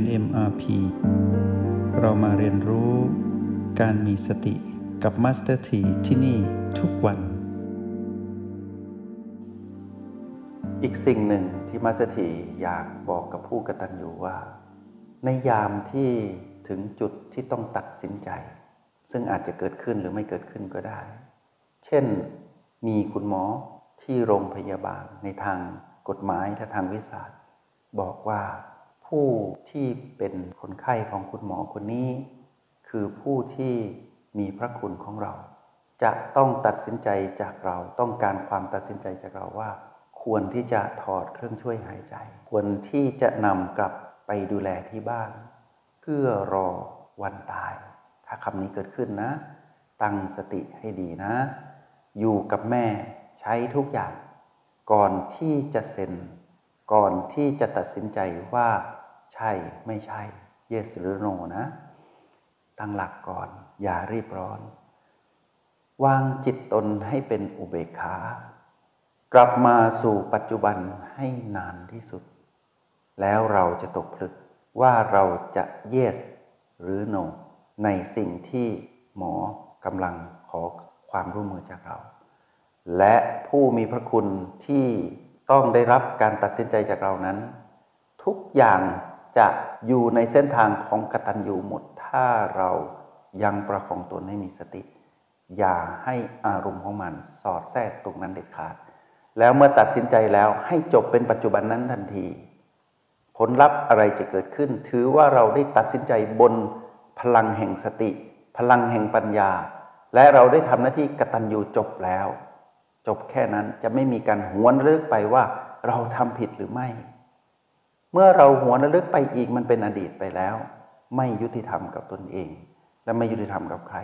น MRP เรามาเรียนรู้การมีสติกับ Master T ที่ที่นี่ทุกวัน อีกสิ่งหนึ่งที่มาสถีอยากบอกกับผู้กระตัญญูว่า ในยามที่ถึงจุดที่ต้องตัดสินใจ ซึ่งอาจจะเกิดขึ้นหรือไม่เกิดขึ้นก็ได้ เช่นมีคุณหมอที่โรงพยาบาลในทางกฎหมายและทางวิสาบอกว่า ผู้ที่เป็นคนไข้ของคุณหมอคนนี้ คือผู้ที่มีพระคุณของเรา จะต้องตัดสินใจจากเราต้องการความตัดสินใจจากเราว่า ควรที่จะถอดเครื่องช่วยหายใจ ควรที่จะนำกลับไปดูแลที่บ้าน เพื่อรอวันตาย ถ้าคำนี้เกิดขึ้นนะ ตั้งสติให้ดีนะ อยู่กับแม่ใช้ทุกอย่าง ก่อนที่จะเซ็น ก่อนที่จะตัดสินใจว่า ช่ไม่ใช่ yes หรือ no นะ ตั้งหลักก่อน อย่ารีบร้อน วางจิตตนให้เป็นอุเบกขากลับมาสู่ปัจจุบันให้นานที่สุด แล้วเราจะตกผลึกว่าเราจะ yes หรือ no ในสิ่งที่หมอกำลังขอความร่วมมือจากเรา และผู้มีพระคุณที่ต้องได้รับการตัดสินใจจากเรานั้น ทุกอย่าง จะอยู่ในเส้นทางของกตัญญูหมด ถ้าเรายังประคองตนให้มีสติ อย่าให้อารมณ์ของมันสอดแทรกตรงนั้นเด็ดขาด แล้วเมื่อตัดสินใจแล้วให้จบเป็นปัจจุบันนั้นทันที ผลลัพธ์อะไรจะเกิดขึ้น ถือว่าเราได้ตัดสินใจบนพลังแห่งสติ พลังแห่งปัญญา และเราได้ทำหน้าที่กตัญญูจบแล้ว จบแค่นั้นจะไม่มีการหวนลึกไปว่าเราทำผิดหรือไม่ เมื่อเราหัวระลึกไปอีกมันเป็นอดีตไปแล้ว ไม่ยุติธรรมกับตนเอง และไม่ยุติธรรมกับใคร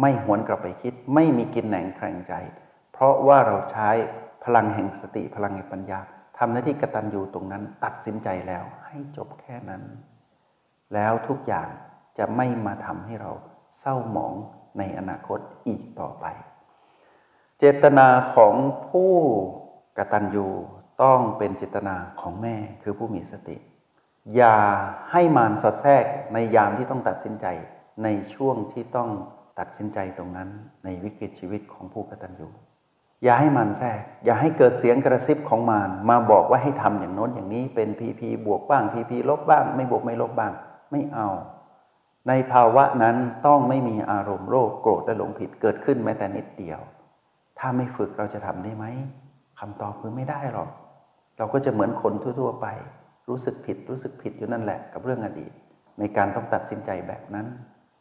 ไม่หวนกลับไปคิด ไม่มีกินแหนงแข่งใจ เพราะว่าเราใช้พลังแห่งสติพลังแห่งปัญญาทำหน้าที่กระตัญญูตรงนั้น ตัดสินใจแล้วให้จบแค่นั้น แล้วทุกอย่างจะไม่มาทำให้เราเศร้าหมองในอนาคตอีกต่อไป เจตนาของผู้กตัญญู ต้องเป็นจิตนาของแม่คือผู้มีสติ อย่าให้มารสอดแทรกในยามที่ต้องตัดสินใจ ในช่วงที่ต้องตัดสินใจตรงนั้น ในวิกฤตชีวิตของผู้กตัญญูอย่าให้มันแทรก อย่าให้เกิดเสียงกระซิบของมารมาบอกว่าให้ทำอย่างโน้นอย่างนี้เป็นพีพีบวกบ้างพีพีลบบ้าง ไม่บวกไม่ลบบ้าง ไม่เอา ในภาวะนั้นต้องไม่มีอารมณ์โลภโกรธและหลงผิดเกิดขึ้นแม้แต่นิดเดียว ถ้าไม่ฝึกเราจะทำได้ไหมคำตอบคือไม่ได้หรอก เราก็จะเหมือนคนทั่ว ๆ ไป รู้สึกผิดรู้สึกผิดอยู่นั่นแหละกับเรื่องอดีต ในการต้องตัดสินใจแบบนั้น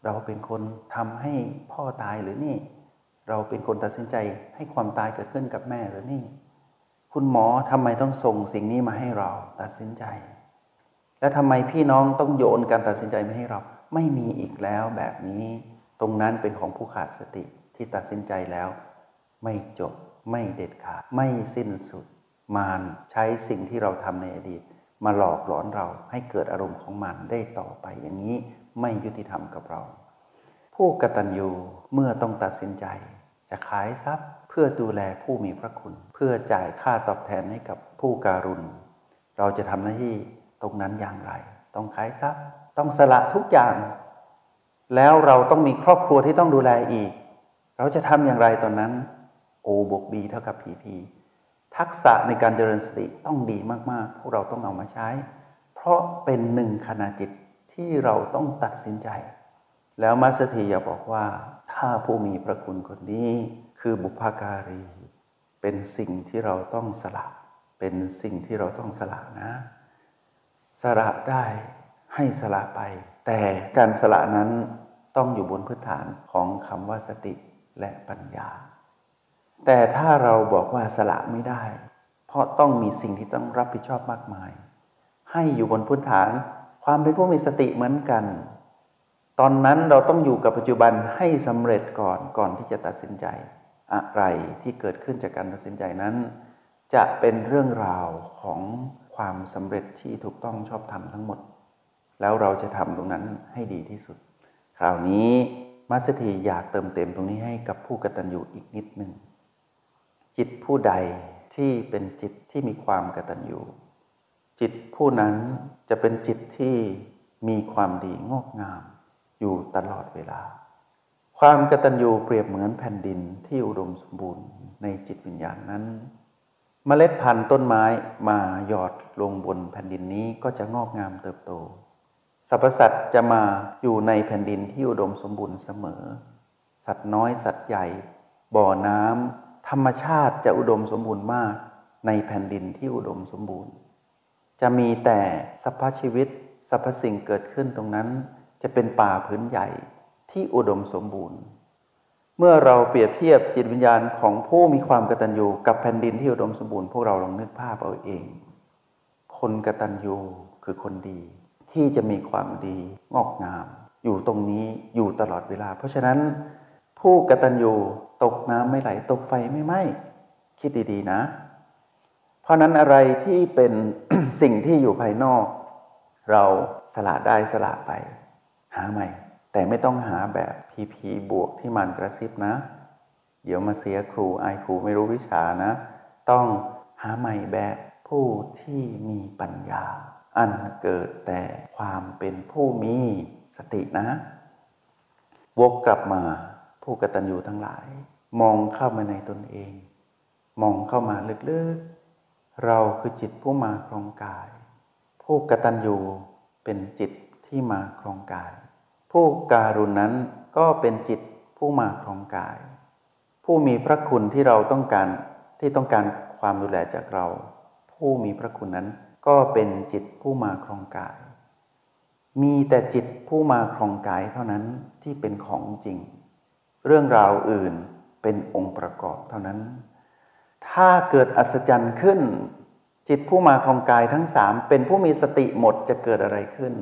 เราเป็นคนทำให้พ่อตายหรือนี่ เราเป็นคนตัดสินใจให้ความตายเกิดขึ้นกับแม่หรือนี่ คุณหมอทำไมต้องส่งสิ่งนี้มาให้เราตัดสินใจ และทำไมพี่น้องต้องโยนการตัดสินใจมาให้เรา ไม่มีอีกแล้วแบบนี้ ตรงนั้นเป็นของผู้ขาดสติที่ตัดสินใจแล้ว ไม่จบไม่เด็ดขาดไม่สิ้นสุด มารใช้สิ่งที่เราทำในอดีต มาหลอกหลอนเราให้เกิดอารมณ์ของมันได้ต่อไปอย่างนี้ไม่ยุติธรรมกับเรา ผู้กตัญญูเมื่อต้องตัดสินใจ จะขายทรัพย์เพื่อดูแลผู้มีพระคุณ เพื่อจ่ายค่าตอบแทนให้กับผู้การุณ เราจะทำหน้าที่ตรงนั้นอย่างไร ต้องขายทรัพย์ ต้องสละทุกอย่าง แล้วเราต้องมีครอบครัวที่ต้องดูแลอีก เราจะทำอย่างไรตอนนั้น โอบวกบีเท่ากับพีพี ทักษะในการเจริญสติต้องดีมาก ๆ พวกเราต้องเอามาใช้ เพราะเป็นหนึ่งขณะจิตที่เราต้องตัดสินใจ แล้วมัสถีอยาบอกว่า ถ้าผู้มีพระคุณคนนี้คือบุพการี เป็นสิ่งที่เราต้องสละ เป็นสิ่งที่เราต้องสละนะ สละได้ให้สละไป แต่การสละนั้นต้องอยู่บนพื้นฐานของคำว่าสติและปัญญา แต่ถ้าเราบอกว่าสละไม่ได้ เพราะต้องมีสิ่งที่ต้องรับผิดชอบมากมาย ให้อยู่บนพื้นฐานความเป็นผู้มีสติเหมือนกัน ตอนนั้นเราต้องอยู่กับปัจจุบันให้สำเร็จก่อนก่อนที่จะตัดสินใจ อะไรที่เกิดขึ้นจากการตัดสินใจนั้น จะเป็นเรื่องราวของความสำเร็จที่ถูกต้องชอบธรรมทั้งหมด แล้วเราจะทำตรงนั้นให้ดีที่สุด คราวนี้มัสถีอยากเติมเต็มตรงนี้ให้กับผู้กตัญญูอีกนิดหนึ่ง จิตผู้ใดที่เป็นจิตที่มีความกตัญญูจิตผู้นั้นจะเป็นจิตที่มีความดีงอกงาม อยู่ตลอดเวลา ความกตัญญูเปรียบเหมือนแผ่นดินที่อุดมสมบูรณ์ในจิตวิญญาณนั้นเมล็ดพันธุ์ต้นไม้มาหยอดลงบนแผ่นดินนี้ก็จะงอกงามเติบโต สรรพสัตว์จะมาอยู่ในแผ่นดินที่อุดมสมบูรณ์เสมอ สัตว์น้อยสัตว์ใหญ่ บ่อน้ำ ธรรมชาติจะอุดมสมบูรณ์มากในแผ่นดินที่อุดมสมบูรณ์ จะมีแต่สรรพชีวิตสรรพสิ่งเกิดขึ้นตรงนั้น จะเป็นป่าพื้นใหญ่ที่อุดมสมบูรณ์ เมื่อเราเปรียบเทียบจิตวิญญาณของผู้มีความกตัญญูกับแผ่นดินที่อุดมสมบูรณ์พวกเราลองนึกภาพเอาเอง คนกตัญญูคือคนดี ที่จะมีความดีงอกงาม อยู่ตรงนี้อยู่ตลอดเวลา เพราะฉะนั้นผู้กตัญญู ตกน้ำไม่ไหล ตกไฟไม่ไหม้คิดดีๆนะ เพราะนั้นอะไรที่เป็นสิ่งที่อยู่ภายนอก เราสละได้สละไป หาใหม่ แต่ไม่ต้องหาแบบพีพีบวกที่มันกระซิบนะ เดี๋ยวมาเสียครูไอครูไม่รู้วิชานะ ต้องหาใหม่แบบผู้ที่มีปัญญา อันเกิดแต่ความเป็นผู้มีสตินะ วกกลับมา ผู้กตัญญูทั้งหลาย มองเข้ามาในตนเอง มองเข้ามาลึกๆ เราคือจิตผู้มาครองกาย ผู้กตัญญูเป็นจิตที่มาครองกาย ผู้การุณนั้นก็เป็นจิตผู้มาครองกาย ผู้มีพระคุณที่เราต้องการที่ต้องการความดูแลจากเรา ผู้มีพระคุณนั้นก็เป็นจิตผู้มาครองกาย มีแต่จิตผู้มาครองกายเท่านั้นที่เป็นของจริง เรื่องราวอื่นเป็นองค์ประกอบเท่านั้น ถ้าเกิดอัศจรรย์ขึ้น จิตผู้มาครองกายทั้งสามเป็นผู้มีสติหมดจะเกิดอะไรขึ้น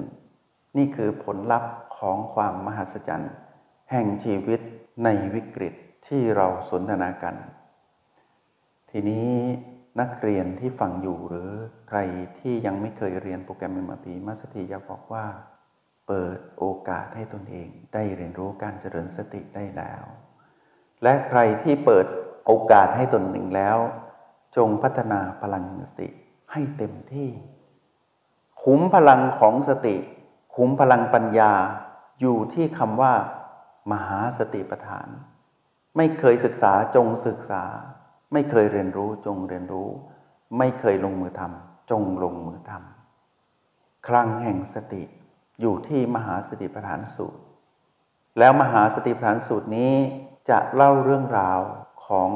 นี่คือผลลัพธ์ของความมหัศจรรย์ แห่งชีวิตในวิกฤตที่เราสนทนากัน ทีนี้นักเรียนที่ฟังอยู่หรือใครที่ยังไม่เคยเรียนโปรแกรมเอ็มพีมาสถีอยากบอกว่า เปิดโอกาสให้ตนเองได้เรียนรู้การเจริญสติได้แล้ว และใครที่เปิดโอกาสให้ตนเองแล้ว จงพัฒนาพลังสติให้เต็มที่ คุ้มพลังของสติ คุ้มพลังปัญญาอยู่ที่คำว่า มหาสติปัฏฐาน ไม่เคยศึกษาจงศึกษา ไม่เคยเรียนรู้จงเรียนรู้ ไม่เคยลงมือทำจงลงมือทำครั้งแห่งสติ อยู่ที่มหาสติปัฏฐานสูตร แล้วมหาสติปัฏฐานสูตรนี้จะเล่าเรื่องราวของ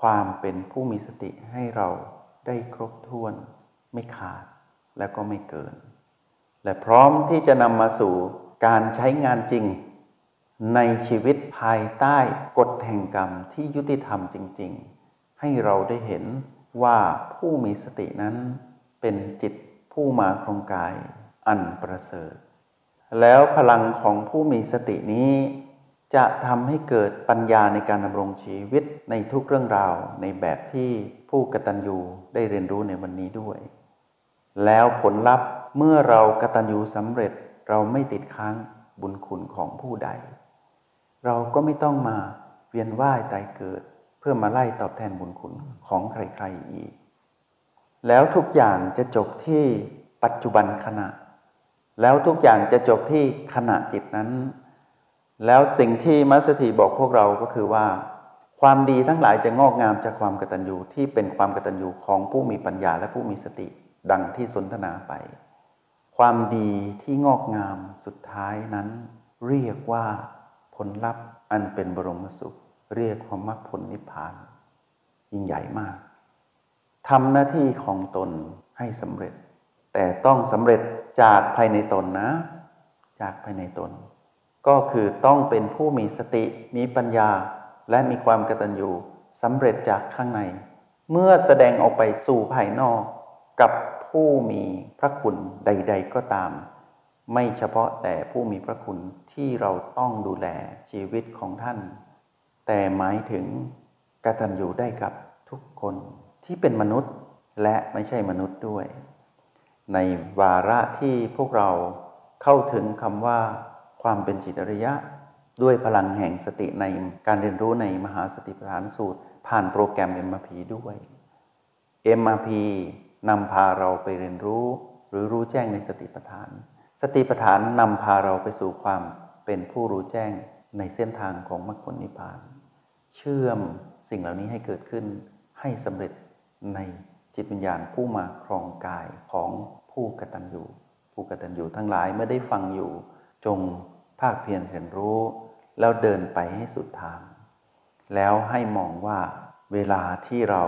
ความเป็นผู้มีสติให้เราได้ครบถ้วน ไม่ขาดและก็ไม่เกิน และพร้อมที่จะนำมาสู่การใช้งานจริง ในชีวิตภายใต้กฎแห่งกรรมที่ยุติธรรมจริง ๆ ให้เราได้เห็นว่าผู้มีสตินั้นเป็นจิตผู้มาครองกายอันประเสริฐ แล้วพลังของผู้มีสตินี้ จะทำให้เกิดปัญญาในการดำรงชีวิตในทุกเรื่องราวในแบบที่ผู้กตัญญูได้เรียนรู้ในวันนี้ด้วย แล้วผลลัพธ์เมื่อเรากตัญญูสำเร็จเราไม่ติดค้างบุญคุณของผู้ใด เราก็ไม่ต้องมาเวียนว่ายตายเกิด เพื่อมาไล่ตอบแทนบุญคุณของใครๆอีก แล้วทุกอย่างจะจบที่ปัจจุบันขณะ แล้วทุกอย่างจะจบที่ขณะจิตนั้น แล้วสิ่งที่มัสถีบอกพวกเราก็คือว่า ความดีทั้งหลายจะงอกงามจากความกตัญญูที่เป็นความกตัญญูของผู้มีปัญญาและผู้มีสติดังที่สนทนาไป ความดีที่งอกงามสุดท้ายนั้น เรียกว่าผลลัพธ์อันเป็นบรมสุข เรียกว่ามรรคผลนิพพาน ยิ่งใหญ่มากทำหน้าที่ของตนให้สำเร็จ แต่ต้องสำเร็จจากภายในตนนะ จากภายในตน ก็คือต้องเป็นผู้มีสติมีปัญญา และมีความกตัญญูสำเร็จจากข้างใน เมื่อแสดงออกไปสู่ภายนอก กับผู้มีพระคุณใด ๆ ก็ตาม ไม่เฉพาะแต่ผู้มีพระคุณที่เราต้องดูแลชีวิตของท่าน แต่หมายถึงกตัญญูได้กับทุกคนที่เป็นมนุษย์และไม่ใช่มนุษย์ด้วย ในวาระที่พวกเราเข้าถึงคำว่าความเป็นจิตอริยะ ด้วยพลังแห่งสติในการเรียนรู้ในมหาสติปัฏฐานสูตร ผ่านโปรแกรม MRP ด้วย MRP นำพาเราไปเรียนรู้ หรือรู้แจ้งในสติปัฏฐาน สติปัฏฐานนำพาเราไปสู่ความเป็นผู้รู้แจ้งในเส้นทางของมรรคผลนิพพาน เชื่อมสิ่งเหล่านี้ให้เกิดขึ้นให้สำเร็จใน จิตวิญญาณผู้มาครองกายของผู้กตัญญูผู้กตัญญูทั้งหลายเมื่อได้ฟังอยู่ จงภาคเพียรเรียนรู้ แล้วเดินไปให้สุดทาง แล้วให้มองว่าเวลาที่เรา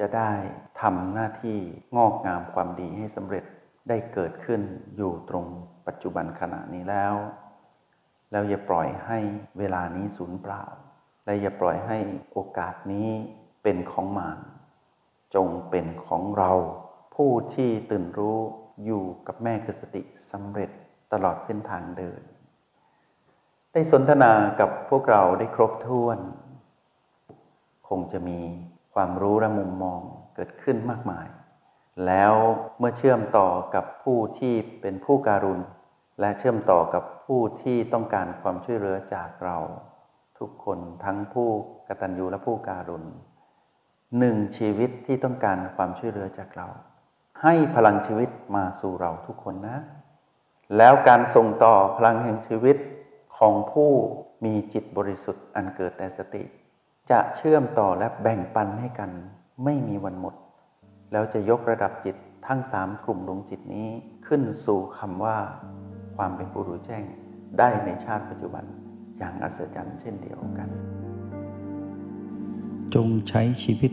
จะได้ทำหน้าที่งอกงามความดีให้สำเร็จได้เกิดขึ้นอยู่ตรงปัจจุบันขณะนี้แล้ว แล้วอย่าปล่อยให้เวลานี้สูญเปล่า และอย่าปล่อยให้โอกาสนี้เป็นของมาร จงเป็นของเรา ผู้ที่ตื่นรู้อยู่กับแม่คือสติสำเร็จตลอดเส้นทางเดิน ได้สนทนากับพวกเราได้ครบถ้วน คงจะมีความรู้และมุมมองเกิดขึ้นมากมาย แล้วเมื่อเชื่อมต่อกับผู้ที่เป็นผู้การุณ และเชื่อมต่อกับผู้ที่ต้องการความช่วยเหลือจากเรา ทุกคนทั้งผู้กตัญญูและผู้การุณ หนึ่งชีวิตที่ต้องการความช่วยเหลือจากเรา ให้พลังชีวิตมาสู่เราทุกคนนะ แล้วการส่งต่อพลังแห่งชีวิตของผู้มีจิตบริสุทธิ์อันเกิดแต่สติ จะเชื่อมต่อและแบ่งปันให้กันไม่มีวันหมด แล้วจะยกระดับจิตทั้งสามกลุ่มดวงจิตนี้ขึ้นสู่คำว่า ความเป็นผู้รู้แจ้งได้ในชาติปัจจุบันอย่างอัศจรรย์เช่นเดียวกัน จงใช้ชีวิต